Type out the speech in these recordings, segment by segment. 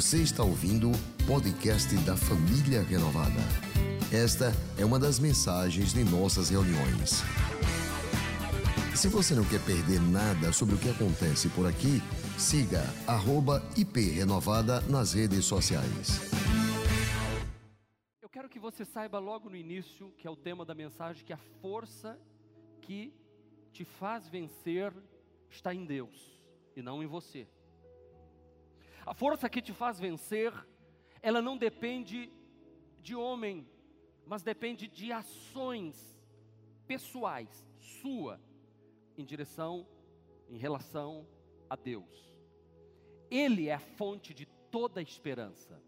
Você está ouvindo o podcast da Família Renovada. Esta é uma das mensagens de nossas reuniões. Se você não quer perder nada sobre o que acontece por aqui, siga @iprenovada nas redes sociais. Eu quero que você saiba logo no início, que é o tema da mensagem, que a força que te faz vencer está em Deus e não em você. A força que te faz vencer, ela não depende de homem, mas depende de ações pessoais, sua, em direção, em relação a Deus. Ele é a fonte de toda esperança.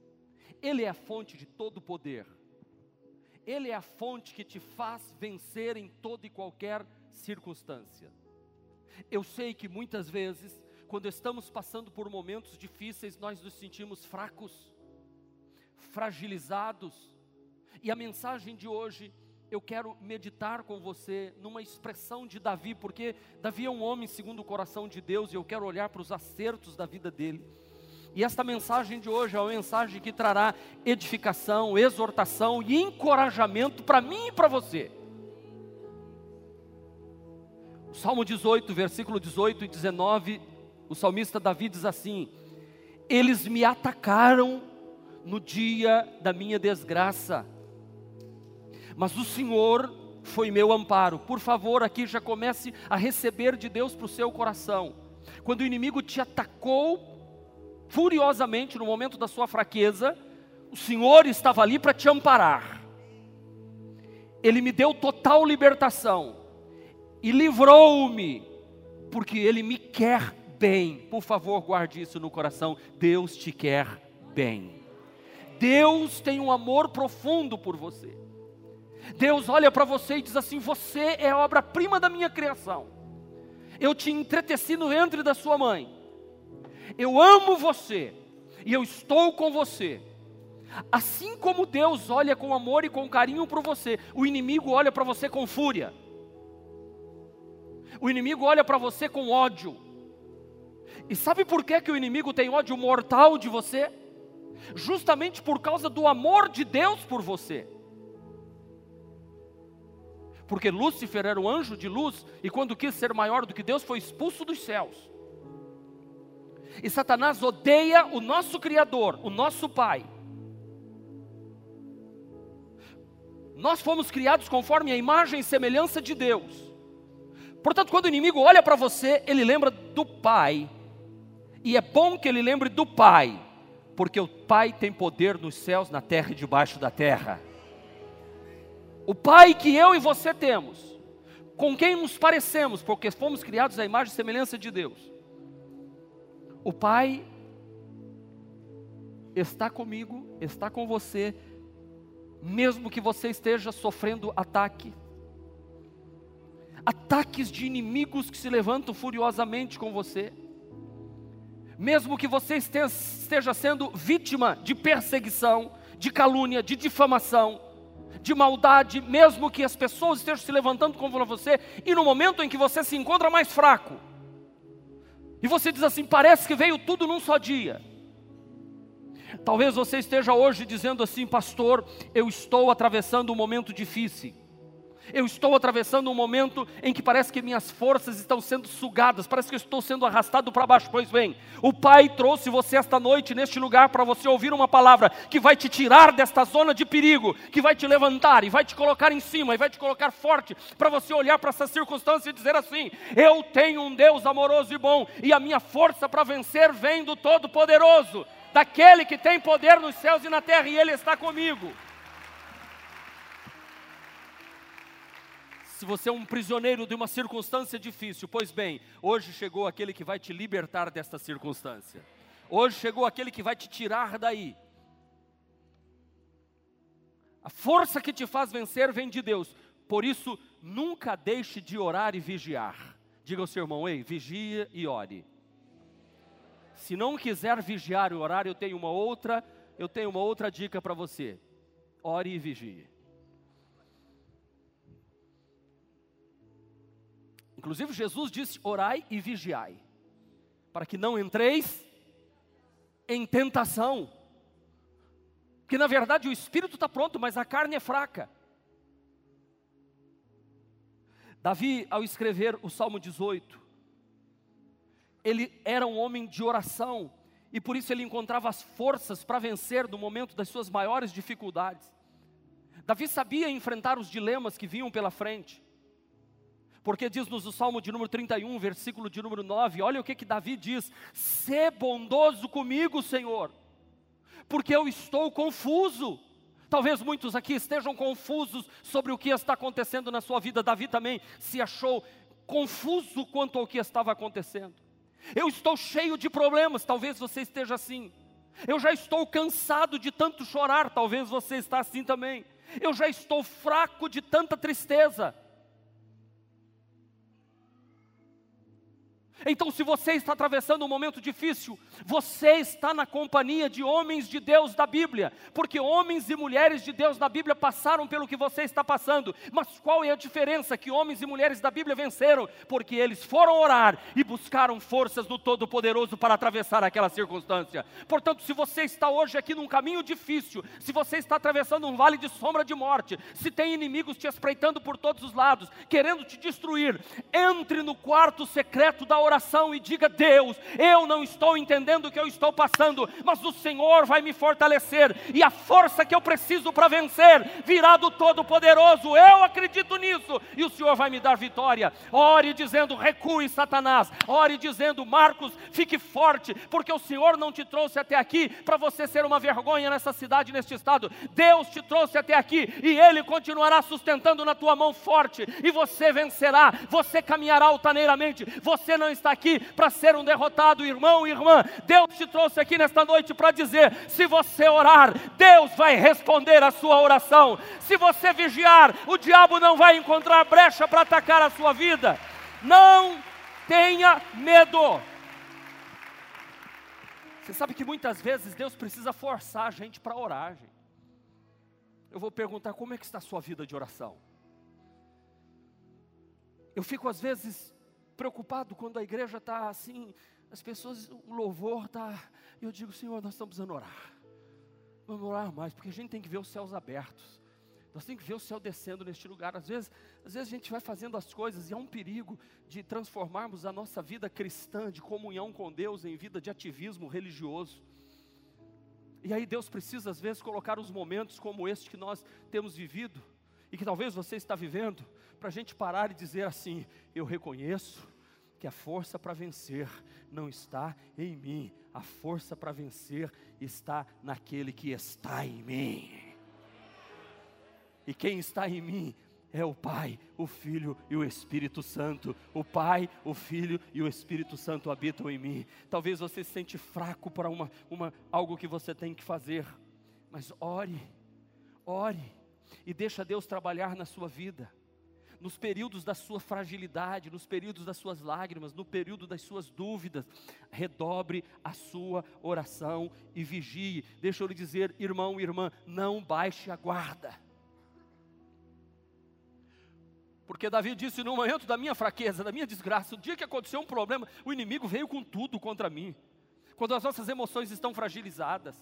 Ele é a fonte de todo poder. Ele é a fonte que te faz vencer em toda e qualquer circunstância. Eu sei que muitas vezes quando estamos passando por momentos difíceis, nós nos sentimos fracos, fragilizados. E a mensagem de hoje, eu quero meditar com você numa expressão de Davi, porque Davi é um homem segundo o coração de Deus e eu quero olhar para os acertos da vida dele. E esta mensagem de hoje é uma mensagem que trará edificação, exortação e encorajamento para mim e para você. Salmo 18, versículo 18 e 19 o salmista Davi diz assim: Eles me atacaram no dia da minha desgraça, mas o Senhor foi meu amparo. Por favor, aqui já comece a receber de Deus para o seu coração. Quando o inimigo te atacou furiosamente no momento da sua fraqueza, o Senhor estava ali para te amparar. Ele me deu total libertação e livrou-me, porque Ele me quer bem. Por favor, guarde isso no coração. Deus te quer bem. Deus tem um amor profundo por você. Deus olha para você e diz assim: Você é a obra-prima da minha criação. Eu te entreteci no ventre da sua mãe. Eu amo você e eu estou com você. Assim como Deus olha com amor e com carinho para você, o inimigo olha para você com fúria. O inimigo olha para você com ódio. E sabe por que, que o inimigo tem ódio mortal de você? Justamente por causa do amor de Deus por você. Porque Lúcifer era um anjo de luz e quando quis ser maior do que Deus foi expulso dos céus. E Satanás odeia o nosso Criador, o nosso Pai. Nós fomos criados conforme a imagem e semelhança de Deus. Portanto, quando o inimigo olha para você, ele lembra do Pai e é bom que ele lembre do Pai, porque o Pai tem poder nos céus, na terra e debaixo da terra. O Pai que eu e você temos, com quem nos parecemos, porque fomos criados à imagem e semelhança de Deus. O Pai está comigo, está com você, mesmo que você esteja sofrendo ataque, ataques de inimigos que se levantam furiosamente com você mesmo que você esteja sendo vítima de perseguição, de calúnia, de difamação, de maldade, mesmo que as pessoas estejam se levantando contra você, e no momento em que você se encontra mais fraco, e você diz assim: parece que veio tudo num só dia. Talvez você esteja hoje dizendo assim, pastor, eu estou atravessando um momento difícil. Eu estou atravessando um momento em que parece que minhas forças estão sendo sugadas, parece que eu estou sendo arrastado para baixo. Pois bem, o Pai trouxe você esta noite neste lugar para você ouvir uma palavra que vai te tirar desta zona de perigo, que vai te levantar e vai te colocar em cima e vai te colocar forte para você olhar para essa circunstância e dizer assim: Eu tenho um Deus amoroso e bom, e a minha força para vencer vem do Todo-Poderoso, daquele que tem poder nos céus e na terra, e Ele está comigo. Se você é um prisioneiro de uma circunstância difícil, pois bem, hoje chegou aquele que vai te libertar desta circunstância. Hoje chegou aquele que vai te tirar daí. A força que te faz vencer vem de Deus. Por isso, nunca deixe de orar e vigiar. Diga ao seu irmão, ei, vigia e ore. Se não quiser vigiar e orar, eu tenho uma outra, eu tenho uma outra dica para você. Ore e vigie. Inclusive, Jesus disse: orai e vigiai, para que não entreis em tentação. Que na verdade o espírito está pronto, mas a carne é fraca. Davi, ao escrever o Salmo 18, ele era um homem de oração e por isso ele encontrava as forças para vencer no momento das suas maiores dificuldades. Davi sabia enfrentar os dilemas que vinham pela frente. Porque diz-nos o Salmo de número 31, versículo de número 9, olha o que que Davi diz: "Sê bondoso comigo, Senhor, porque eu estou confuso". Talvez muitos aqui estejam confusos sobre o que está acontecendo na sua vida. Davi também se achou confuso quanto ao que estava acontecendo. Eu estou cheio de problemas, talvez você esteja assim. Eu já estou cansado de tanto chorar, talvez você está assim também. Eu já estou fraco de tanta tristeza. Então, se você está atravessando um momento difícil, você está na companhia de homens de Deus da Bíblia, porque homens e mulheres de Deus da Bíblia passaram pelo que você está passando. Mas qual é a diferença que homens e mulheres da Bíblia venceram? Porque eles foram orar e buscaram forças do Todo-Poderoso para atravessar aquela circunstância. Portanto, se você está hoje aqui num caminho difícil, se você está atravessando um vale de sombra de morte, se tem inimigos te espreitando por todos os lados, querendo te destruir, entre no quarto secreto da oração oração e diga: Deus, eu não estou entendendo o que eu estou passando, mas o Senhor vai me fortalecer, e a força que eu preciso para vencer virá do Todo-Poderoso. Eu acredito nisso, e o Senhor vai me dar vitória. Ore dizendo: recue, Satanás. Ore dizendo: Marcos, fique forte, porque o Senhor não te trouxe até aqui para você ser uma vergonha nessa cidade, neste estado. Deus te trouxe até aqui e Ele continuará sustentando na tua mão forte, e você vencerá. Você caminhará altaneiramente. Você não está aqui para ser um derrotado, irmão e irmã. Deus te trouxe aqui nesta noite para dizer: se você orar, Deus vai responder a sua oração. Se você vigiar, o diabo não vai encontrar brecha para atacar a sua vida. Não tenha medo. Você sabe que muitas vezes Deus precisa forçar a gente para orar, gente. Eu vou perguntar como é que está a sua vida de oração. Eu fico às vezes preocupado quando a igreja está assim, as pessoas, o louvor está. Eu digo, Senhor, nós estamos precisando orar. Vamos orar mais, porque a gente tem que ver os céus abertos. Nós temos que ver o céu descendo neste lugar. Às vezes, às vezes a gente vai fazendo as coisas e há um perigo de transformarmos a nossa vida cristã, de comunhão com Deus, em vida de ativismo religioso. E aí Deus precisa, às vezes, colocar os momentos como este que nós temos vivido, e que talvez você está vivendo, para a gente parar e dizer assim: eu reconheço que a força para vencer não está em mim, a força para vencer está naquele que está em mim. E quem está em mim é o Pai, o Filho e o Espírito Santo. O Pai, o Filho e o Espírito Santo habitam em mim. Talvez você se sente fraco para uma, uma, algo que você tem que fazer, mas ore, ore e deixa Deus trabalhar na sua vida nos períodos da sua fragilidade, nos períodos das suas lágrimas, no período das suas dúvidas, redobre a sua oração e vigie. Deixa eu lhe dizer, irmão e irmã, não baixe a guarda. Porque Davi disse: no momento da minha fraqueza, da minha desgraça, o dia que aconteceu um problema, o inimigo veio com tudo contra mim. Quando as nossas emoções estão fragilizadas,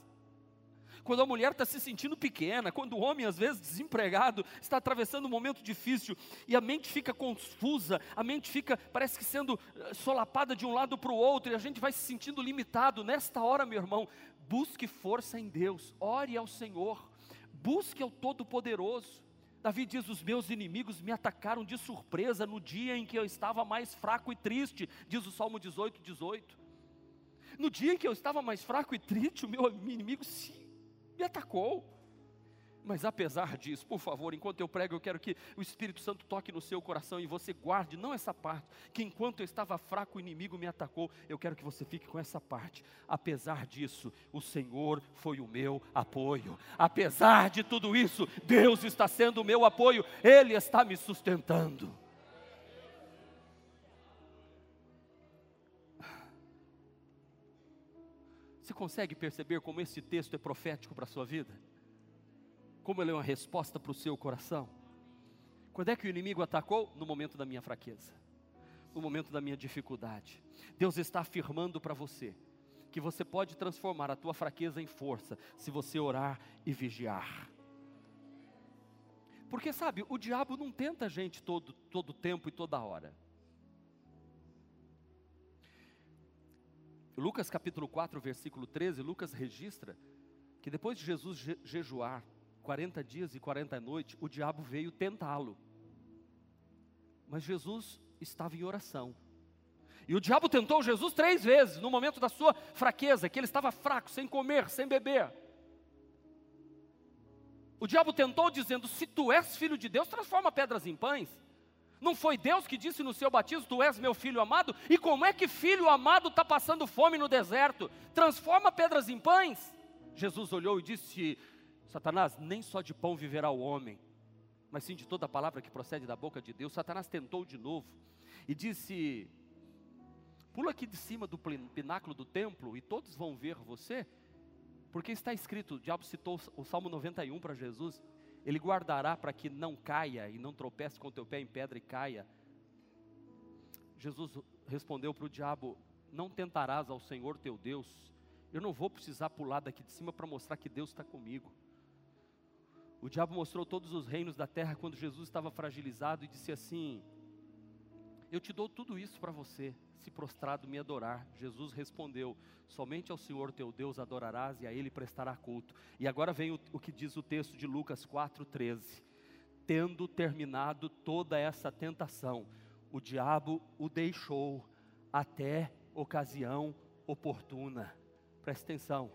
quando a mulher está se sentindo pequena, quando o homem, às vezes desempregado, está atravessando um momento difícil e a mente fica confusa, a mente fica, parece que sendo eh, solapada de um lado para o outro e a gente vai se sentindo limitado. Nesta hora, meu irmão, busque força em Deus, ore ao Senhor, busque ao Todo-Poderoso. Davi diz: Os meus inimigos me atacaram de surpresa no dia em que eu estava mais fraco e triste, diz o Salmo 18, 18. No dia em que eu estava mais fraco e triste, o meu inimigo se me atacou. Mas apesar disso, por favor, enquanto eu prego, eu quero que o Espírito Santo toque no seu coração e você guarde, não essa parte, que enquanto eu estava fraco, o inimigo me atacou. Eu quero que você fique com essa parte. Apesar disso, o Senhor foi o meu apoio. Apesar de tudo isso, Deus está sendo o meu apoio, Ele está me sustentando. Você consegue perceber como esse texto é profético para a sua vida? Como ele é uma resposta para o seu coração? Quando é que o inimigo atacou? No momento da minha fraqueza, no momento da minha dificuldade. Deus está afirmando para você: que você pode transformar a tua fraqueza em força se você orar e vigiar. Porque sabe, o diabo não tenta a gente todo todo tempo e toda hora. Lucas capítulo 4, versículo 13, Lucas registra que depois de Jesus je jejuar 40 dias e 40 noites, o diabo veio tentá-lo. Mas Jesus estava em oração. E o diabo tentou Jesus três vezes, no momento da sua fraqueza, que ele estava fraco, sem comer, sem beber. O diabo tentou dizendo: Se tu és filho de Deus, transforma pedras em pães. Não foi Deus que disse no seu batismo: Tu és meu filho amado? E como é que filho amado está passando fome no deserto? Transforma pedras em pães. Jesus olhou e disse: Satanás, nem só de pão viverá o homem, mas sim de toda a palavra que procede da boca de Deus. Satanás tentou de novo e disse: Pula aqui de cima do pináculo do templo e todos vão ver você, porque está escrito, o diabo citou o Salmo 91 para Jesus, ele guardará para que não caia e não tropece com o teu pé em pedra e caia. Jesus respondeu para o diabo: Não tentarás ao Senhor teu Deus. Eu não vou precisar pular daqui de cima para mostrar que Deus está comigo. O diabo mostrou todos os reinos da terra quando Jesus estava fragilizado e disse assim: Eu te dou tudo isso para você, se prostrado me adorar. Jesus respondeu: Somente ao Senhor teu Deus adorarás e a Ele prestará culto. E agora vem o, o que diz o texto de Lucas 4,13. Tendo terminado toda essa tentação, o diabo o deixou até ocasião oportuna. Presta atenção.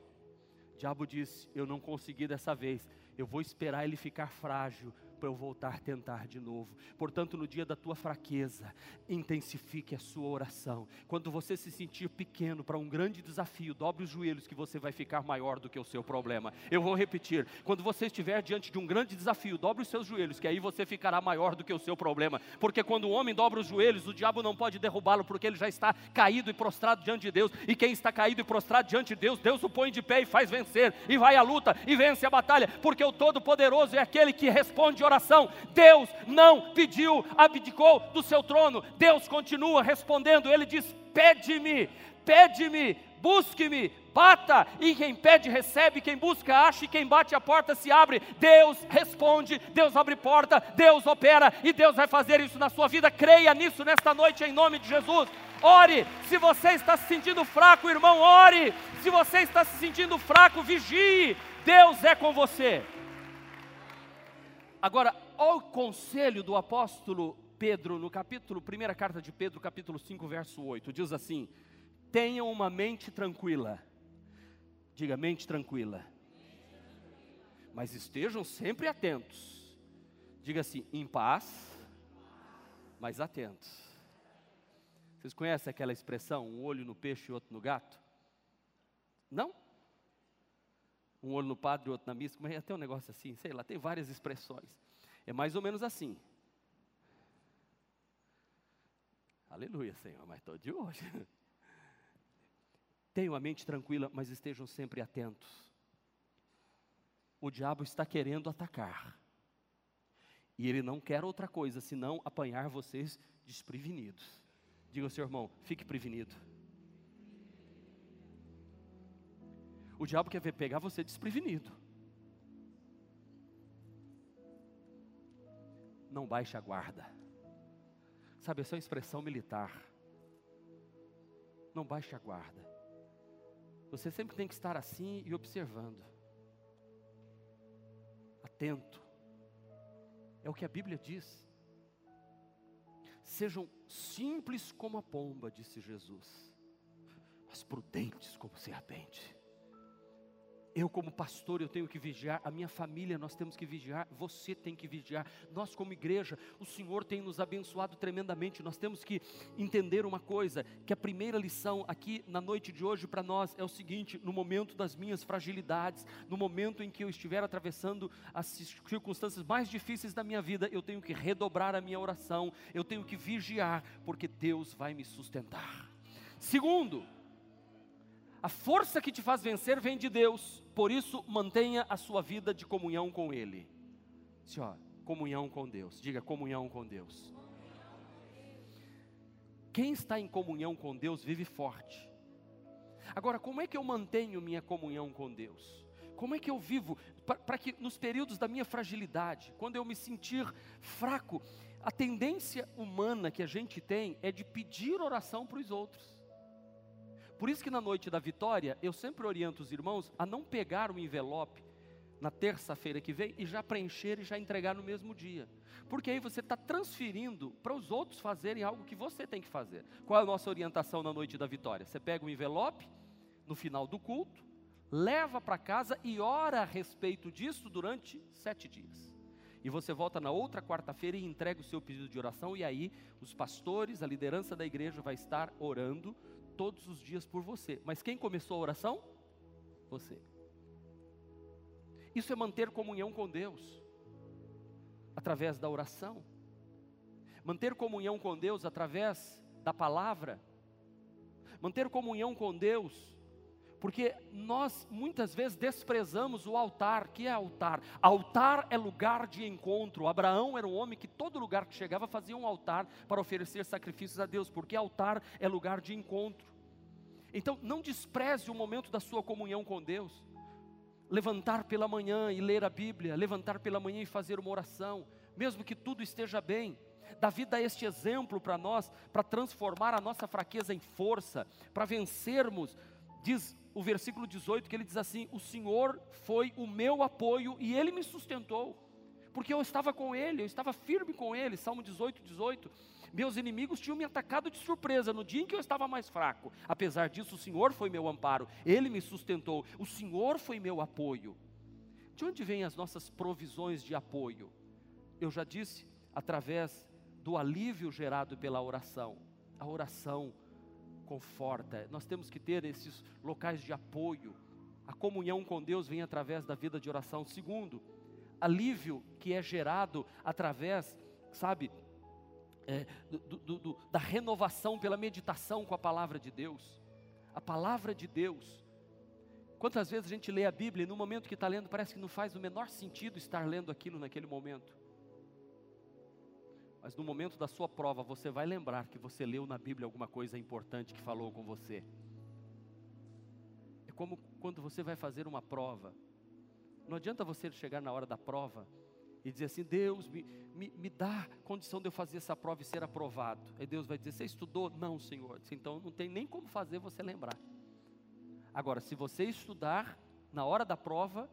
O diabo disse: Eu não consegui dessa vez, eu vou esperar ele ficar frágil para eu voltar a tentar de novo. Portanto, no dia da tua fraqueza, intensifique a sua oração. Quando você se sentir pequeno para um grande desafio, dobre os joelhos que você vai ficar maior do que o seu problema. Eu vou repetir: quando você estiver diante de um grande desafio, dobre os seus joelhos, que aí você ficará maior do que o seu problema. Porque quando o homem dobra os joelhos, o diabo não pode derrubá-lo, porque ele já está caído e prostrado diante de Deus. E quem está caído e prostrado diante de Deus, Deus o põe de pé e faz vencer, e vai à luta e vence a batalha, porque o Todo-Poderoso é aquele que responde oração. Deus não pediu, abdicou do seu trono. Deus continua respondendo. Ele diz: Pede-me, pede-me, busque-me, bata, e quem pede recebe, quem busca acha, e quem bate a porta se abre. Deus responde, Deus abre porta, Deus opera, e Deus vai fazer isso na sua vida. Creia nisso nesta noite, em nome de Jesus. Ore, se você está se sentindo fraco, irmão, ore. Se você está se sentindo fraco, vigie. Deus é com você. Agora, olha o conselho do apóstolo Pedro, no capítulo, primeira carta de Pedro, capítulo 5, verso 8, diz assim: tenham uma mente tranquila. Diga, mente tranquila. Mas estejam sempre atentos. Diga assim, em paz, mas atentos. Vocês conhecem aquela expressão, um olho no peixe e outro no gato? Não? Um olho no padre, outro na missa, mas é até um negócio assim, sei lá, tem várias expressões. É mais ou menos assim. Aleluia, Senhor, mas estou de hoje. Tenham a mente tranquila, mas estejam sempre atentos. O diabo está querendo atacar. E ele não quer outra coisa senão apanhar vocês desprevenidos. Diga ao seu irmão, fique prevenido. O diabo quer pegar você desprevenido. Não baixe a guarda. Sabe, essa é uma expressão militar. Não baixe a guarda. Você sempre tem que estar assim e observando. Atento. É o que a Bíblia diz. Sejam simples como a pomba, disse Jesus, mas prudentes como serpente. Eu, como pastor, eu tenho que vigiar, a minha família, nós temos que vigiar, você tem que vigiar, nós, como igreja, o Senhor tem nos abençoado tremendamente. Nós temos que entender uma coisa: que a primeira lição aqui na noite de hoje para nós é o seguinte: no momento das minhas fragilidades, no momento em que eu estiver atravessando as circunstâncias mais difíceis da minha vida, eu tenho que redobrar a minha oração, eu tenho que vigiar, porque Deus vai me sustentar. Segundo, a força que te faz vencer vem de Deus, por isso mantenha a sua vida de comunhão com Ele. Sim, ó, comunhão com Deus, diga comunhão com Deus. Quem está em comunhão com Deus vive forte. Agora, como é que eu mantenho minha comunhão com Deus? Como é que eu vivo para que nos períodos da minha fragilidade, quando eu me sentir fraco, a tendência humana que a gente tem é de pedir oração para os outros. Por isso que na noite da vitória, eu sempre oriento os irmãos a não pegar o envelope na terça-feira que vem e já preencher e já entregar no mesmo dia. Porque aí você está transferindo para os outros fazerem algo que você tem que fazer. Qual é a nossa orientação na noite da vitória? Você pega o envelope no final do culto, leva para casa e ora a respeito disso durante sete dias. E você volta na outra quarta-feira e entrega o seu pedido de oração, e aí os pastores, a liderança da igreja vai estar orando todos os dias por você. Mas quem começou a oração? Você. Isso é manter comunhão com Deus, através da oração. Manter comunhão com Deus através da palavra. Manter comunhão com Deus porque nós muitas vezes desprezamos o altar. que é altar? Altar é lugar de encontro. Abraão era um homem que todo lugar que chegava fazia um altar para oferecer sacrifícios a Deus, porque altar é lugar de encontro. Então, não despreze o momento da sua comunhão com Deus. Levantar pela manhã e ler a Bíblia, levantar pela manhã e fazer uma oração, mesmo que tudo esteja bem. Davi dá este exemplo para nós, para transformar a nossa fraqueza em força, para vencermos, diz o versículo 18, que ele diz assim: O Senhor foi o meu apoio e ele me sustentou, porque eu estava com ele, eu estava firme com ele. Salmo 18, 18. Meus inimigos tinham me atacado de surpresa no dia em que eu estava mais fraco. Apesar disso, o Senhor foi meu amparo, ele me sustentou, o Senhor foi meu apoio. De onde vêm as nossas provisões de apoio? Eu já disse, através do alívio gerado pela oração. A oração conforta. Nós temos que ter esses locais de apoio. A comunhão com Deus vem através da vida de oração. Segundo, alívio que é gerado através, sabe, é, do, do, do, da renovação pela meditação com a palavra de Deus. A palavra de Deus. Quantas vezes a gente lê a Bíblia e no momento que está lendo parece que não faz o menor sentido estar lendo aquilo naquele momento mas no momento da sua prova você vai lembrar que você leu na Bíblia alguma coisa importante que falou com você. É como quando você vai fazer uma prova. Não adianta você chegar na hora da prova e dizer assim: Deus, me, me, me dá condição de eu fazer essa prova e ser aprovado. Aí Deus vai dizer: Você estudou? Não, Senhor. Então não tem nem como fazer você lembrar. Agora, se você estudar na hora da prova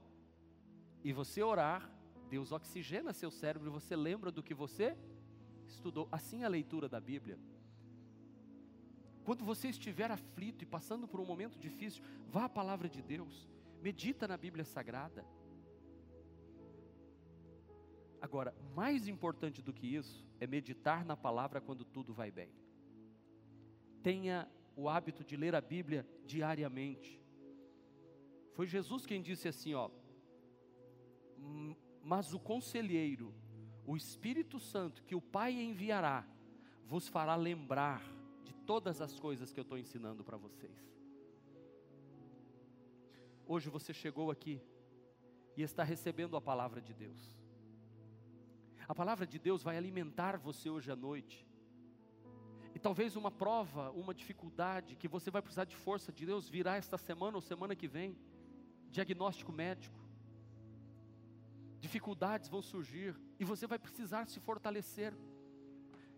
e você orar, Deus oxigena seu cérebro e você lembra do que você estudou. Assim a leitura da Bíblia. Quando você estiver aflito e passando por um momento difícil, vá à palavra de Deus, medita na Bíblia Sagrada. Agora, mais importante do que isso é meditar na palavra quando tudo vai bem. Tenha o hábito de ler a Bíblia diariamente. Foi Jesus quem disse assim, ó: "Mas o conselheiro, o Espírito Santo que o Pai enviará, vos fará lembrar de todas as coisas que eu estou ensinando para vocês. Hoje você chegou aqui e está recebendo a palavra de Deus. A palavra de Deus vai alimentar você hoje à noite. E talvez uma prova, uma dificuldade que você vai precisar de força de Deus virá esta semana ou semana que vem. Diagnóstico médico dificuldades vão surgir e você vai precisar se fortalecer.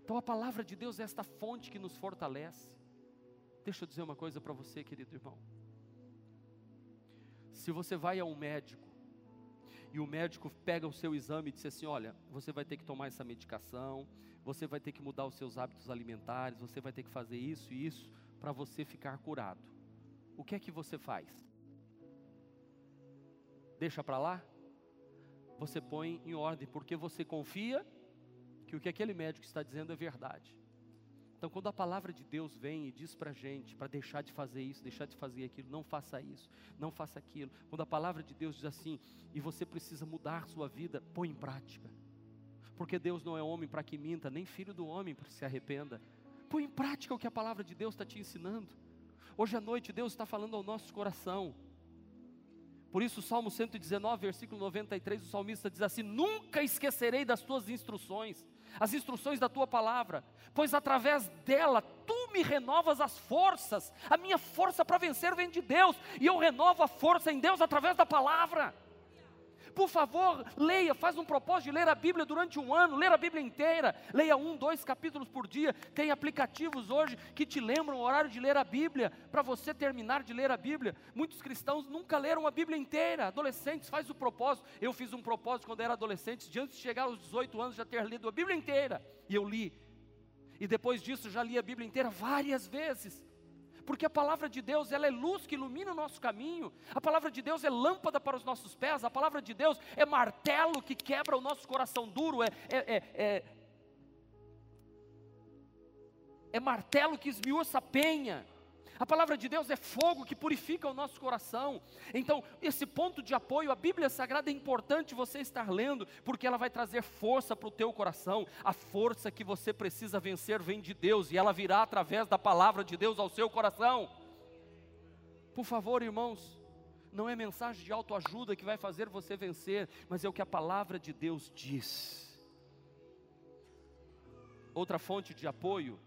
Então a palavra de Deus é esta fonte que nos fortalece. Deixa eu dizer uma coisa para você, querido irmão. Se você vai a um médico e o médico pega o seu exame e diz assim: Olha, você vai ter que tomar essa medicação, você vai ter que mudar os seus hábitos alimentares, você vai ter que fazer isso e isso para você ficar curado. O que é que você faz? Deixa para lá? Você põe em ordem, porque você confia que o que aquele médico está dizendo é verdade. Então, quando a palavra de Deus vem e diz para a gente, para deixar de fazer isso, deixar de fazer aquilo, não faça isso, não faça aquilo. Quando a palavra de Deus diz assim, e você precisa mudar sua vida, põe em prática. Porque Deus não é homem para que minta, nem filho do homem para que se arrependa. Põe em prática o que a palavra de Deus está te ensinando. Hoje à noite, Deus está falando ao nosso coração. Por isso, o Salmo 119, versículo 93, o salmista diz assim: Nunca esquecerei das tuas instruções, as instruções da tua palavra, pois através dela tu me renovas as forças. A minha força para vencer vem de Deus, e eu renovo a força em Deus através da palavra. Por favor, leia, faz um propósito de ler a Bíblia durante um ano, ler a Bíblia inteira, leia um, dois capítulos por dia. Tem aplicativos hoje que te lembram o horário de ler a Bíblia, para você terminar de ler a Bíblia. Muitos cristãos nunca leram a Bíblia inteira. Adolescentes, faz o propósito. Eu fiz um propósito quando era adolescente, de antes de chegar aos 18 anos, já ter lido a Bíblia inteira. E eu li. E depois disso já li a Bíblia inteira várias vezes porque a palavra de Deus ela é luz que ilumina o nosso caminho, a palavra de Deus é lâmpada para os nossos pés, a palavra de Deus é martelo que quebra o nosso coração duro, é, é, é, é, é martelo que esmiuça a penha. A palavra de Deus é fogo que purifica o nosso coração. Então, esse ponto de apoio, a Bíblia Sagrada é importante você estar lendo, porque ela vai trazer força para o teu coração. A força que você precisa vencer vem de Deus e ela virá através da palavra de Deus ao seu coração. Por favor, irmãos, não é mensagem de autoajuda que vai fazer você vencer, mas é o que a palavra de Deus diz. Outra fonte de apoio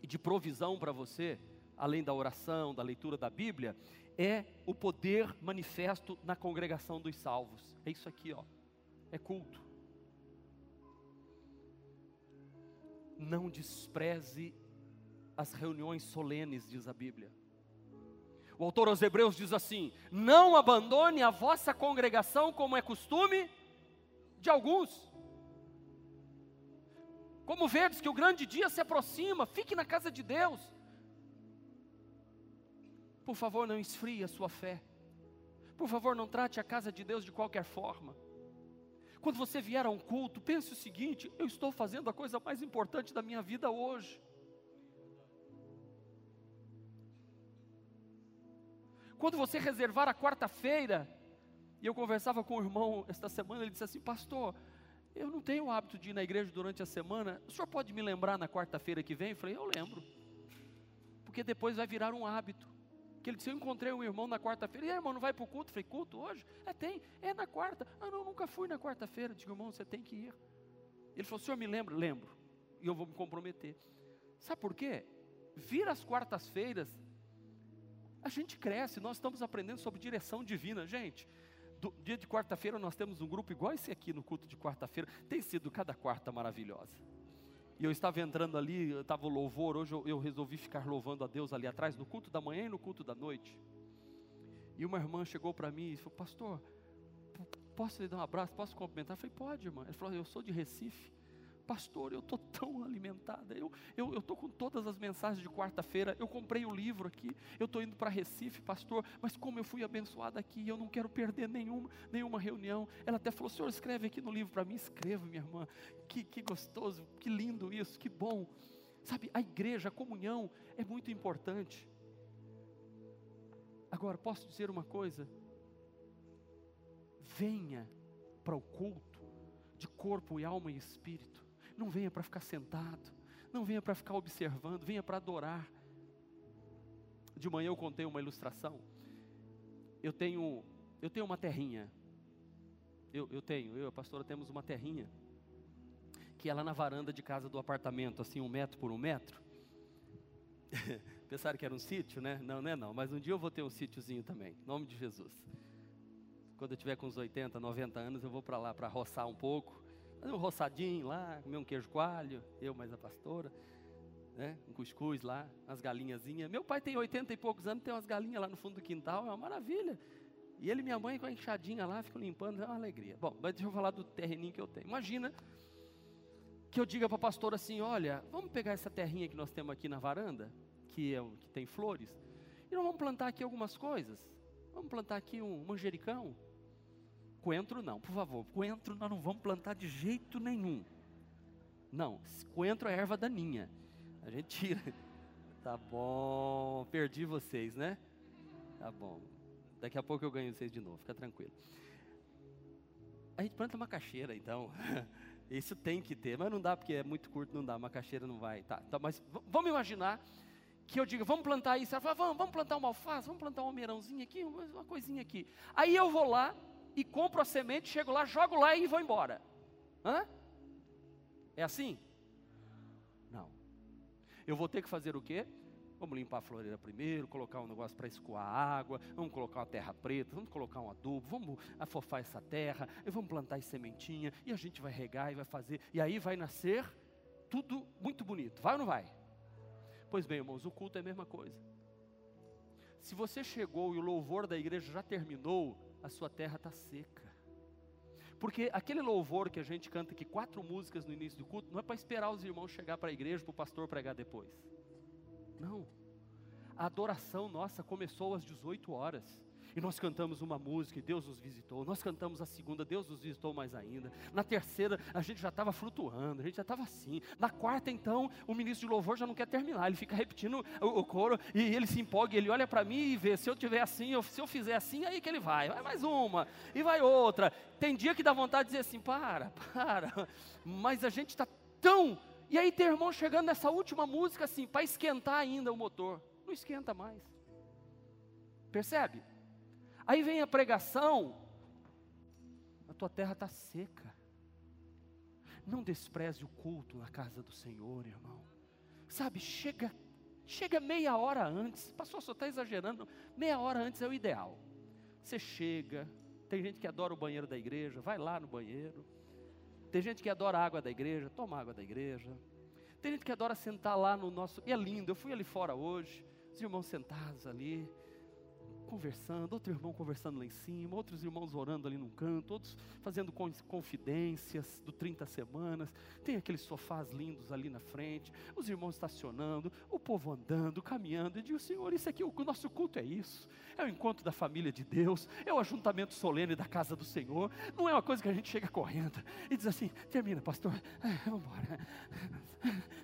e de provisão para você além da oração, da leitura da Bíblia, é o poder manifesto na congregação dos salvos. É isso aqui, ó. É culto. Não despreze as reuniões solenes, diz a Bíblia. O autor aos Hebreus diz assim: Não abandone a vossa congregação como é costume de alguns. Como verdes que o grande dia se aproxima, fique na casa de Deus. Por favor, não esfrie a sua fé. Por favor, não trate a casa de Deus de qualquer forma. Quando você vier a um culto, pense o seguinte: eu estou fazendo a coisa mais importante da minha vida hoje. Quando você reservar a quarta-feira, e eu conversava com o irmão esta semana, ele disse assim: Pastor, eu não tenho o hábito de ir na igreja durante a semana, o senhor pode me lembrar na quarta-feira que vem? Eu falei: Eu lembro, porque depois vai virar um hábito que ele disse: Eu encontrei um irmão na quarta-feira. E aí, irmão, não vai para o culto? Eu falei: Culto hoje? É, tem. É na quarta. Ah, não, nunca fui na quarta-feira. Digo, irmão, você tem que ir. Ele falou: senhor me lembra? Lembro. E eu vou me comprometer. Sabe por quê? Vir às quartas-feiras, a gente cresce. Nós estamos aprendendo sobre direção divina. Gente, do dia de quarta-feira nós temos um grupo igual esse aqui no culto de quarta-feira. Tem sido cada quarta maravilhosa. E eu estava entrando ali, estava o louvor, hoje eu, eu, resolvi ficar louvando a Deus ali atrás, no culto da manhã e no culto da noite. E uma irmã chegou para mim e falou, pastor, posso lhe dar um abraço, posso cumprimentar? Eu falei, pode irmã. Ela falou, eu sou de Recife pastor, eu estou tão alimentada, eu estou eu, eu com todas as mensagens de quarta-feira, eu comprei o livro aqui, eu estou indo para Recife, pastor, mas como eu fui abençoada aqui, eu não quero perder nenhuma, nenhuma reunião. Ela até falou, senhor, escreve aqui no livro para mim, escreva, minha irmã, que, que gostoso, que lindo isso, que bom. Sabe, a igreja, a comunhão é muito importante. Agora, posso dizer uma coisa? Venha para o culto de corpo e alma e espírito. Não venha para ficar sentado, não venha para ficar observando, venha para adorar. De manhã eu contei uma ilustração. Eu tenho, eu tenho uma terrinha. Eu, eu tenho, eu e a pastora temos uma terrinha que é lá na varanda de casa do apartamento, assim, um metro por um metro. Pensaram que era um sítio, né? Não, não é não. Mas um dia eu vou ter um sítiozinho também, em nome de Jesus. Quando eu tiver com uns 80, 90 anos, eu vou para lá para roçar um pouco fazer um roçadinho lá, comer um queijo coalho, eu mais a pastora, né? Um cuscuz lá, umas galinhazinhas. Meu pai tem 80 e poucos anos, tem umas galinhas lá no fundo do quintal, é uma maravilha. E ele e minha mãe com a enxadinha lá, ficam limpando, é uma alegria. Bom, mas deixa eu falar do terreninho que eu tenho. Imagina que eu diga para a pastora assim: olha, vamos pegar essa terrinha que nós temos aqui na varanda, que, é, que tem flores, e nós vamos plantar aqui algumas coisas. Vamos plantar aqui um manjericão, Coentro não, por favor. Coentro nós não vamos plantar de jeito nenhum. Não, coentro é erva daninha. A gente tira. Tá bom, perdi vocês, né? Tá bom. Daqui a pouco eu ganho vocês de novo, fica tranquilo. A gente planta macaxeira, então. Isso tem que ter, mas não dá porque é muito curto, não dá. Macaxeira não vai. Tá, tá mas vamos imaginar que eu diga, vamos plantar isso. Ela fala, vamos, vamos plantar uma alface, vamos plantar um almeirãozinho aqui, uma coisinha aqui. Aí eu vou lá, e compro a semente, chego lá, jogo lá e vou embora. Hã? É assim? Não. Eu vou ter que fazer o quê? Vamos limpar a floreira primeiro, colocar um negócio para escoar a água, vamos colocar uma terra preta, vamos colocar um adubo, vamos afofar essa terra, e vamos plantar as sementinha, e a gente vai regar e vai fazer, e aí vai nascer tudo muito bonito. Vai ou não vai? Pois bem, irmãos, o culto é a mesma coisa. Se você chegou e o louvor da igreja já terminou, a sua terra está seca. Porque aquele louvor que a gente canta aqui, quatro músicas no início do culto, não é para esperar os irmãos chegar para a igreja, para o pastor pregar depois. Não. A adoração nossa começou às 18 horas. E nós cantamos uma música e Deus nos visitou. Nós cantamos a segunda, Deus nos visitou mais ainda. Na terceira, a gente já estava flutuando, a gente já estava assim. Na quarta, então, o ministro de louvor já não quer terminar, ele fica repetindo o, o coro e ele se empolga, ele olha para mim e vê: se eu tiver assim, eu, se eu fizer assim, aí que ele vai. Vai mais uma, e vai outra. Tem dia que dá vontade de dizer assim: para, para. Mas a gente está tão. E aí tem irmão chegando nessa última música assim, para esquentar ainda o motor. Não esquenta mais. Percebe? Aí vem a pregação, a tua terra está seca. Não despreze o culto na casa do Senhor, irmão. Sabe, chega, chega meia hora antes. Pastor, só está exagerando. Meia hora antes é o ideal. Você chega, tem gente que adora o banheiro da igreja, vai lá no banheiro. Tem gente que adora a água da igreja, toma água da igreja. Tem gente que adora sentar lá no nosso. E é lindo, eu fui ali fora hoje, os irmãos sentados ali conversando, outro irmão conversando lá em cima, outros irmãos orando ali num canto, outros fazendo confidências do 30 semanas. Tem aqueles sofás lindos ali na frente, os irmãos estacionando, o povo andando, caminhando. E digo, Senhor, isso aqui, o nosso culto é isso. É o encontro da família de Deus, é o ajuntamento solene da casa do Senhor. Não é uma coisa que a gente chega correndo e diz assim: termina, pastor, vamos embora.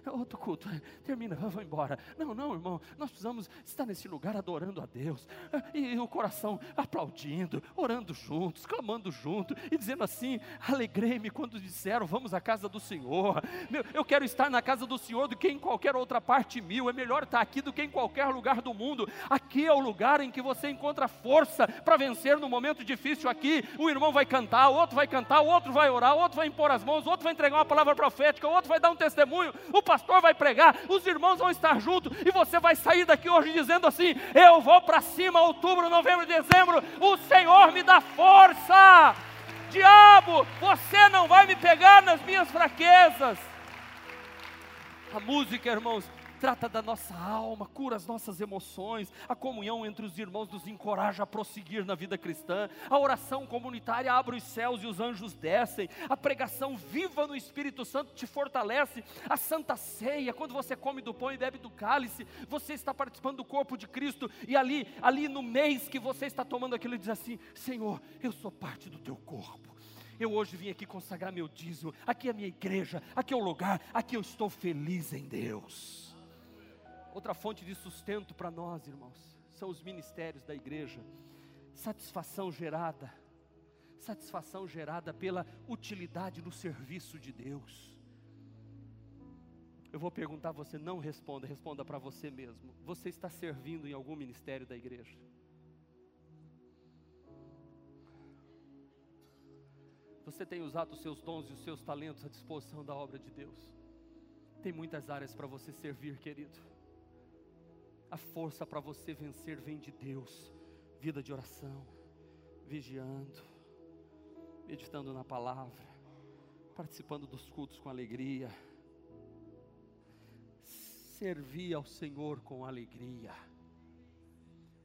Outro culto, termina, vamos embora. Não, não, irmão, nós precisamos estar nesse lugar adorando a Deus e o coração aplaudindo, orando juntos, clamando junto e dizendo assim: alegrei-me quando disseram, vamos à casa do Senhor. Meu, eu quero estar na casa do Senhor do que em qualquer outra parte mil, é melhor estar aqui do que em qualquer lugar do mundo. Aqui é o lugar em que você encontra força para vencer no momento difícil. Aqui, o irmão vai cantar, o outro vai cantar, o outro vai orar, o outro vai impor as mãos, o outro vai entregar uma palavra profética, o outro vai dar um testemunho, o pastor vai pregar, os irmãos vão estar juntos e você vai sair daqui hoje dizendo assim: Eu vou para cima, outubro, novembro, dezembro, o Senhor me dá força. Diabo, você não vai me pegar nas minhas fraquezas. A música, irmãos, trata da nossa alma, cura as nossas emoções, a comunhão entre os irmãos nos encoraja a prosseguir na vida cristã, a oração comunitária abre os céus e os anjos descem, a pregação viva no Espírito Santo te fortalece, a santa ceia, quando você come do pão e bebe do cálice, você está participando do corpo de Cristo, e ali, ali no mês que você está tomando aquilo, diz assim: Senhor, eu sou parte do teu corpo. Eu hoje vim aqui consagrar meu dízimo. Aqui é a minha igreja, aqui é o lugar, aqui eu estou feliz em Deus. Outra fonte de sustento para nós, irmãos, são os ministérios da igreja. Satisfação gerada, satisfação gerada pela utilidade no serviço de Deus. Eu vou perguntar, você não responda, responda para você mesmo. Você está servindo em algum ministério da igreja? Você tem usado os seus dons e os seus talentos à disposição da obra de Deus? Tem muitas áreas para você servir, querido. A força para você vencer vem de Deus. Vida de oração, vigiando, meditando na palavra, participando dos cultos com alegria. Servir ao Senhor com alegria.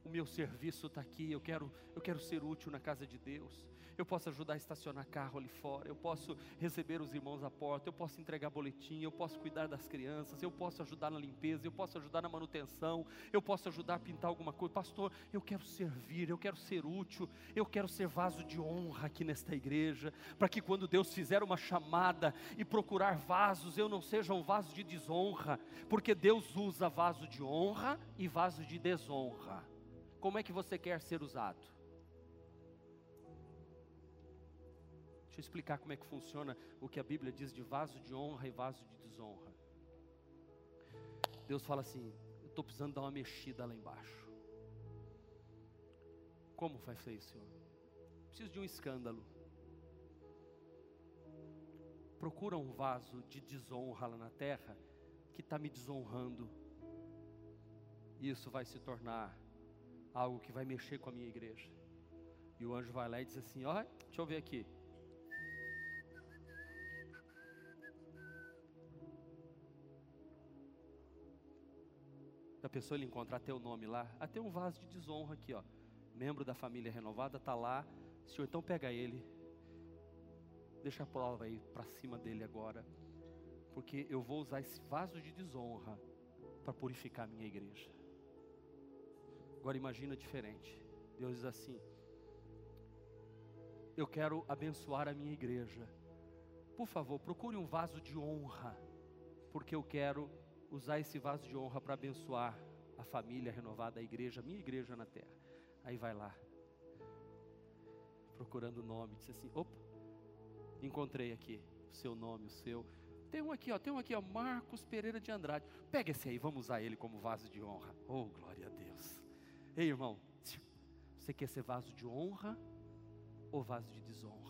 O meu serviço está aqui, eu quero, eu quero ser útil na casa de Deus eu posso ajudar a estacionar carro ali fora, eu posso receber os irmãos à porta, eu posso entregar boletim, eu posso cuidar das crianças, eu posso ajudar na limpeza, eu posso ajudar na manutenção, eu posso ajudar a pintar alguma coisa. Pastor, eu quero servir, eu quero ser útil, eu quero ser vaso de honra aqui nesta igreja, para que quando Deus fizer uma chamada e procurar vasos, eu não seja um vaso de desonra, porque Deus usa vaso de honra e vaso de desonra. Como é que você quer ser usado? Deixa eu explicar como é que funciona o que a Bíblia diz de vaso de honra e vaso de desonra. Deus fala assim: Eu estou precisando dar uma mexida lá embaixo. Como vai ser isso, Senhor? Preciso de um escândalo. Procura um vaso de desonra lá na terra, que está me desonrando. Isso vai se tornar algo que vai mexer com a minha igreja. E o anjo vai lá e diz assim: Olha, deixa eu ver aqui. A pessoa ele encontrar teu nome lá, até um vaso de desonra aqui, ó. Membro da família renovada tá lá. Senhor, então pega ele. Deixa a prova aí para cima dele agora. Porque eu vou usar esse vaso de desonra para purificar a minha igreja. Agora imagina diferente. Deus diz assim: Eu quero abençoar a minha igreja. Por favor, procure um vaso de honra, porque eu quero usar esse vaso de honra para abençoar a família renovada, a igreja, a minha igreja na terra. Aí vai lá, procurando o nome, disse assim: opa, encontrei aqui o seu nome, o seu. Tem um aqui, ó, tem um aqui, ó, Marcos Pereira de Andrade. Pega esse aí, vamos usar ele como vaso de honra. Oh, glória a Deus. Ei, irmão, você quer ser vaso de honra ou vaso de desonra?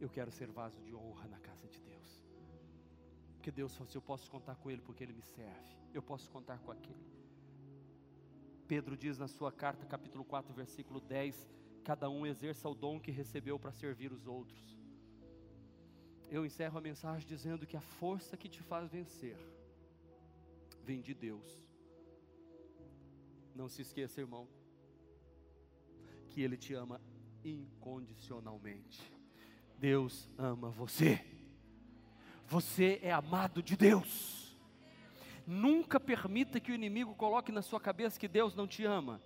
Eu quero ser vaso de honra na casa de Deus. Porque Deus falou assim: eu posso contar com Ele porque Ele me serve. Eu posso contar com aquele. Pedro diz na sua carta, capítulo 4, versículo 10: cada um exerça o dom que recebeu para servir os outros. Eu encerro a mensagem dizendo que a força que te faz vencer vem de Deus. Não se esqueça, irmão, que Ele te ama incondicionalmente. Deus ama você. Você é amado de Deus. Nunca permita que o inimigo coloque na sua cabeça que Deus não te ama.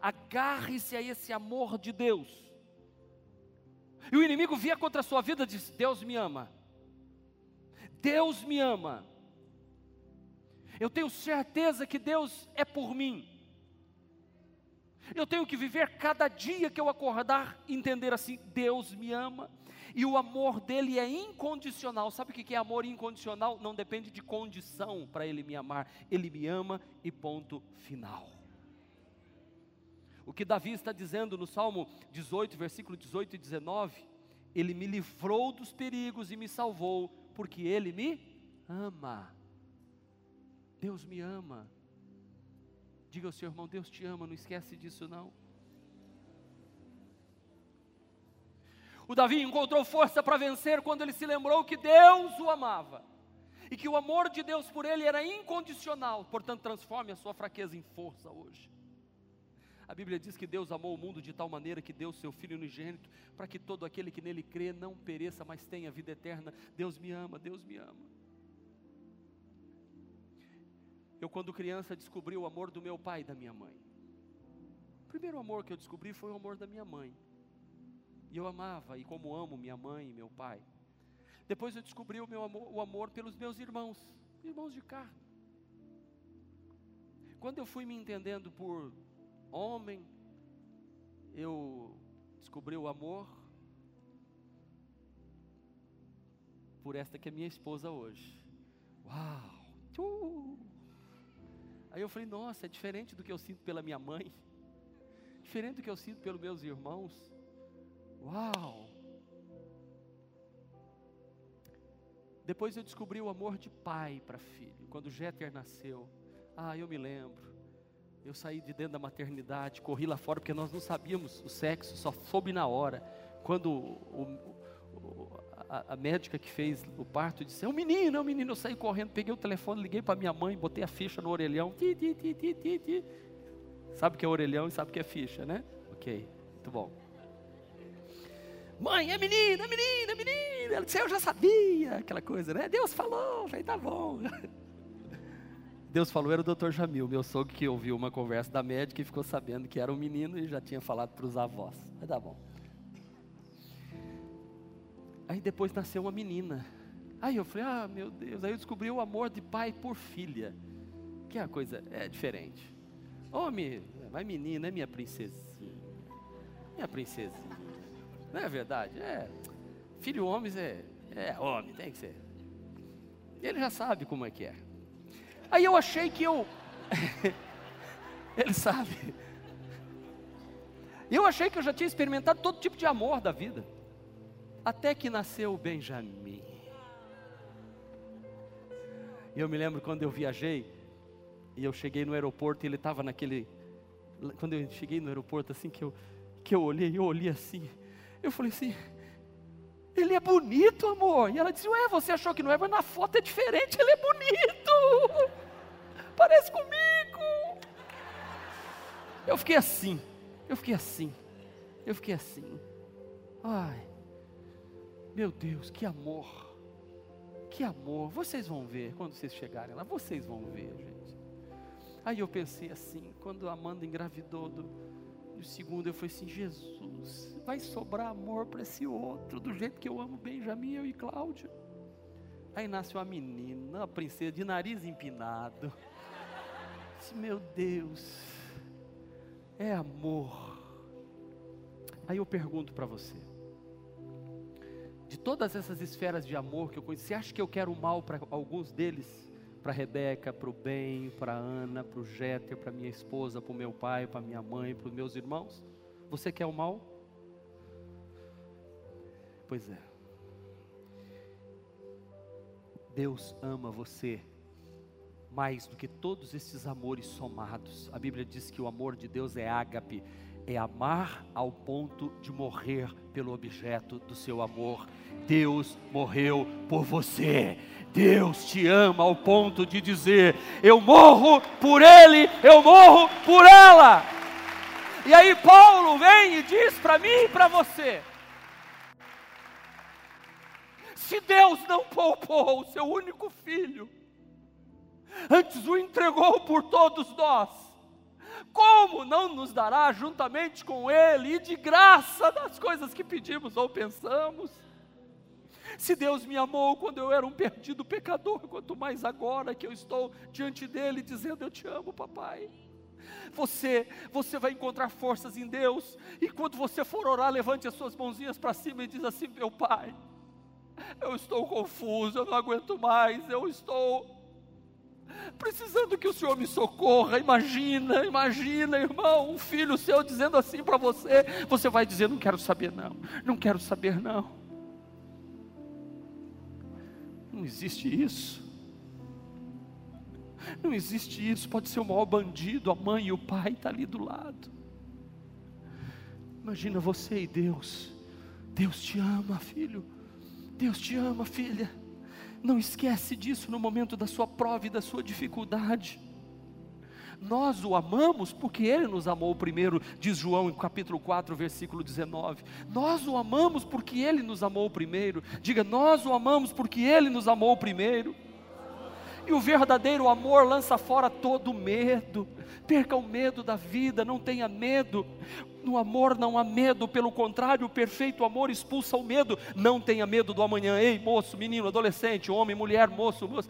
Agarre-se a esse amor de Deus. E o inimigo via contra a sua vida e diz: Deus me ama. Deus me ama. Eu tenho certeza que Deus é por mim. Eu tenho que viver cada dia que eu acordar, entender assim: Deus me ama, e o amor dele é incondicional. Sabe o que é amor incondicional? Não depende de condição para ele me amar, ele me ama e ponto final. O que Davi está dizendo no Salmo 18, versículo 18 e 19: Ele me livrou dos perigos e me salvou, porque Ele me ama. Deus me ama. Diga ao seu irmão: Deus te ama, não esquece disso não. O Davi encontrou força para vencer quando ele se lembrou que Deus o amava e que o amor de Deus por ele era incondicional. Portanto, transforme a sua fraqueza em força hoje. A Bíblia diz que Deus amou o mundo de tal maneira que deu seu Filho unigênito para que todo aquele que nele crê não pereça, mas tenha vida eterna. Deus me ama, Deus me ama. Eu, quando criança, descobri o amor do meu pai e da minha mãe. O primeiro amor que eu descobri foi o amor da minha mãe. E eu amava, e como amo minha mãe e meu pai. Depois eu descobri o, meu amor, o amor pelos meus irmãos, irmãos de carne. Quando eu fui me entendendo por homem, eu descobri o amor por esta que é minha esposa hoje. Uau! Aí eu falei, nossa, é diferente do que eu sinto pela minha mãe, diferente do que eu sinto pelos meus irmãos. Uau! Depois eu descobri o amor de pai para filho. Quando Jeter nasceu, ah, eu me lembro. Eu saí de dentro da maternidade, corri lá fora porque nós não sabíamos o sexo, só soube na hora. Quando o, a, a, médica que fez o parto disse: É um menino, é um menino. Eu saí correndo, peguei o telefone, liguei para minha mãe, botei a ficha no orelhão. Ti, ti, ti, ti, ti, ti. Sabe o que é orelhão e sabe o que é ficha, né? Ok, muito bom. Mãe, é menina, é menina, é menina. Ela disse: Eu já sabia, aquela coisa, né? Deus falou, falei: Tá bom. Deus falou, era o doutor Jamil, meu sogro que ouviu uma conversa da médica e ficou sabendo que era um menino e já tinha falado para os avós. Mas tá bom. Aí depois nasceu uma menina. Aí eu falei, ah, meu Deus. Aí eu descobri o amor de pai por filha. Que é a coisa é diferente. Homem, vai menina, é minha princesinha. Minha princesinha. Não é verdade? É. Filho homem é, é homem, tem que ser. Ele já sabe como é que é. Aí eu achei que eu. Ele sabe. Eu achei que eu já tinha experimentado todo tipo de amor da vida. Até que nasceu o Benjamin. E eu me lembro quando eu viajei, e eu cheguei no aeroporto e ele estava naquele. Quando eu cheguei no aeroporto, assim, que eu, que eu olhei, eu olhei assim, eu falei assim, ele é bonito, amor. E ela disse, ué, você achou que não é, mas na foto é diferente, ele é bonito. Parece comigo. Eu fiquei assim, eu fiquei assim, eu fiquei assim. Ai, meu Deus, que amor, que amor. Vocês vão ver quando vocês chegarem lá, vocês vão ver, gente. Aí eu pensei assim, quando a Amanda engravidou do, do segundo, eu falei assim: Jesus, vai sobrar amor para esse outro, do jeito que eu amo Benjamin, eu e Cláudia. Aí nasce uma menina, uma princesa de nariz empinado. Disse, meu Deus, é amor. Aí eu pergunto para você: de todas essas esferas de amor que eu conheço, você acha que eu quero o mal para alguns deles? Para Rebeca, para o Ben, para Ana, para o Jéter, para minha esposa, para o meu pai, para minha mãe, para os meus irmãos? Você quer o mal? Pois é. Deus ama você mais do que todos esses amores somados. A Bíblia diz que o amor de Deus é ágape, é amar ao ponto de morrer pelo objeto do seu amor. Deus morreu por você. Deus te ama ao ponto de dizer: Eu morro por ele, eu morro por ela. E aí Paulo vem e diz para mim e para você: Se Deus não poupou o seu único filho, antes o entregou por todos nós, como não nos dará juntamente com Ele e de graça das coisas que pedimos ou pensamos? Se Deus me amou quando eu era um perdido pecador, quanto mais agora que eu estou diante dele dizendo eu te amo, papai. Você, você vai encontrar forças em Deus, e quando você for orar, levante as suas mãozinhas para cima e diz assim: "Meu pai, eu estou confuso, eu não aguento mais, eu estou precisando que o Senhor me socorra. Imagina, imagina, irmão, um filho seu dizendo assim para você, você vai dizer: Não quero saber, não, não quero saber, não. Não existe isso. Não existe isso. Pode ser o maior bandido, a mãe e o pai está ali do lado. Imagina você e Deus. Deus te ama, filho. Deus te ama, filha. Não esquece disso no momento da sua prova e da sua dificuldade. Nós o amamos porque ele nos amou primeiro, diz João em capítulo 4, versículo 19. Nós o amamos porque ele nos amou primeiro. Diga, nós o amamos porque ele nos amou primeiro. E o verdadeiro amor lança fora todo medo. Perca o medo da vida, não tenha medo. No amor não há medo, pelo contrário, o perfeito amor expulsa o medo. Não tenha medo do amanhã. Ei, moço, menino, adolescente, homem, mulher, moço, moço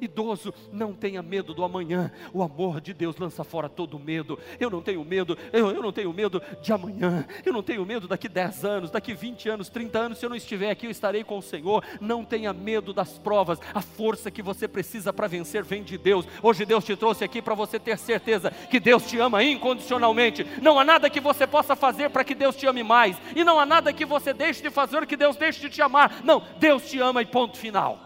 idoso, não tenha medo do amanhã. O amor de Deus lança fora todo medo. Eu não tenho medo, eu, eu não tenho medo de amanhã. Eu não tenho medo daqui 10 anos, daqui 20 anos, 30 anos. Se eu não estiver aqui, eu estarei com o Senhor. Não tenha medo das provas. A força que você precisa para vencer vem de Deus. Hoje Deus te trouxe aqui para você ter certeza que Deus te ama incondicionalmente. Não há nada que você possa fazer para que Deus te ame mais. E não há nada que você deixe de fazer que Deus deixe de te amar. Não, Deus te ama e ponto final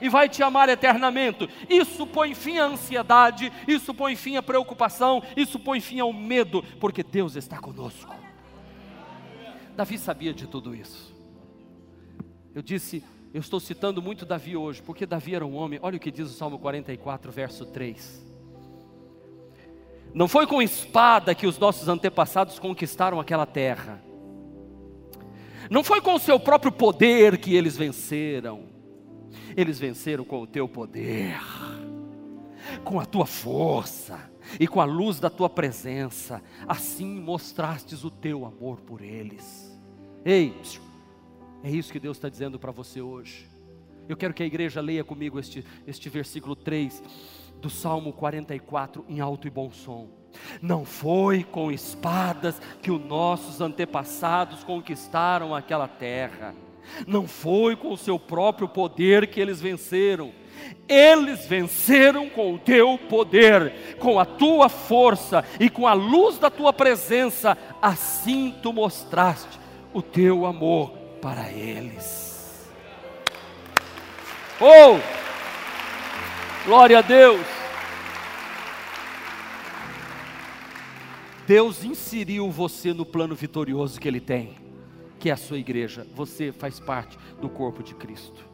e vai te amar eternamente. Isso põe fim à ansiedade, isso põe fim à preocupação, isso põe fim ao medo, porque Deus está conosco. Davi sabia de tudo isso. Eu disse, eu estou citando muito Davi hoje, porque Davi era um homem, olha o que diz o Salmo 44, verso 3. Não foi com espada que os nossos antepassados conquistaram aquela terra. Não foi com o seu próprio poder que eles venceram. Eles venceram com o teu poder, com a tua força e com a luz da tua presença. Assim mostrastes o teu amor por eles. Ei, é isso que Deus está dizendo para você hoje. Eu quero que a igreja leia comigo este, este versículo 3 do Salmo 44 em alto e bom som. Não foi com espadas que os nossos antepassados conquistaram aquela terra não foi com o seu próprio poder que eles venceram. Eles venceram com o teu poder, com a tua força e com a luz da tua presença. Assim tu mostraste o teu amor para eles. Oh! Glória a Deus. Deus inseriu você no plano vitorioso que Ele tem, que é a sua igreja. Você faz parte do corpo de Cristo.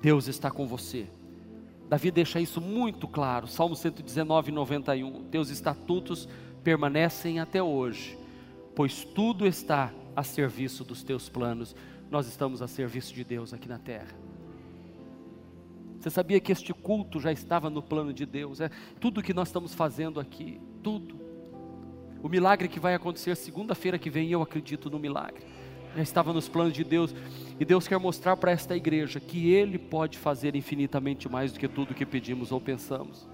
Deus está com você. Davi deixa isso muito claro. Salmo 119, 91. Teus estatutos permanecem até hoje, pois tudo está a serviço dos teus planos. Nós estamos a serviço de Deus aqui na terra. Você sabia que este culto já estava no plano de Deus? É tudo que nós estamos fazendo aqui, tudo. O milagre que vai acontecer segunda-feira que vem, eu acredito no milagre. Já estava nos planos de Deus. E Deus quer mostrar para esta igreja que Ele pode fazer infinitamente mais do que tudo que pedimos ou pensamos.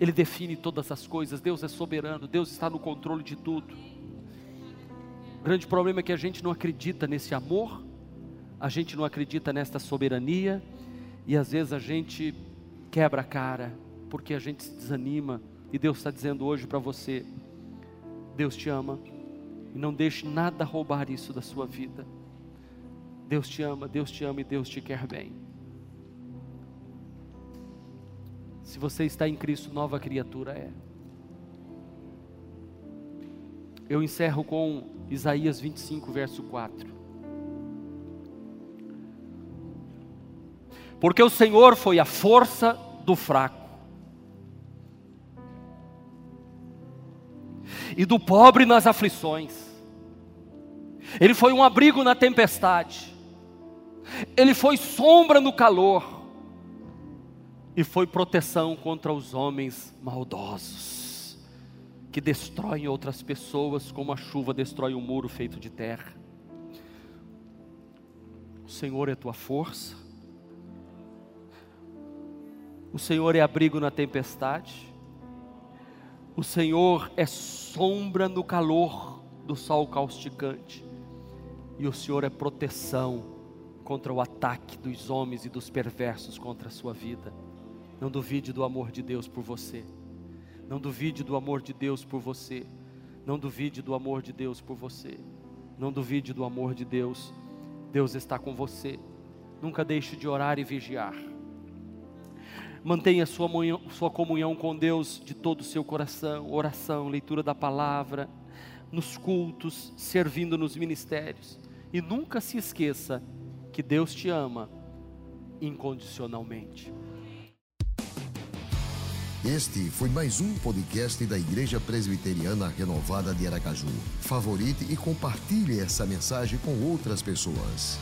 Ele define todas as coisas, Deus é soberano, Deus está no controle de tudo. O grande problema é que a gente não acredita nesse amor, a gente não acredita nesta soberania, e às vezes a gente quebra a cara, porque a gente se desanima, e Deus está dizendo hoje para você: Deus te ama, e não deixe nada roubar isso da sua vida. Deus te ama, Deus te ama e Deus te quer bem. Se você está em Cristo, nova criatura é. Eu encerro com Isaías 25, verso 4. Porque o Senhor foi a força do fraco, e do pobre nas aflições, Ele foi um abrigo na tempestade, Ele foi sombra no calor, e foi proteção contra os homens maldosos, que destroem outras pessoas como a chuva destrói um muro feito de terra. O Senhor é tua força, o Senhor é abrigo na tempestade, o Senhor é sombra no calor do sol causticante, e o Senhor é proteção contra o ataque dos homens e dos perversos contra a sua vida. Não duvide do amor de Deus por você. Não duvide do amor de Deus por você. Não duvide do amor de Deus por você. Não duvide do amor de Deus. Deus está com você. Nunca deixe de orar e vigiar. Mantenha sua, sua comunhão com Deus de todo o seu coração, oração, leitura da palavra, nos cultos, servindo nos ministérios. E nunca se esqueça que Deus te ama incondicionalmente. Este foi mais um podcast da Igreja Presbiteriana Renovada de Aracaju. Favorite e compartilhe essa mensagem com outras pessoas.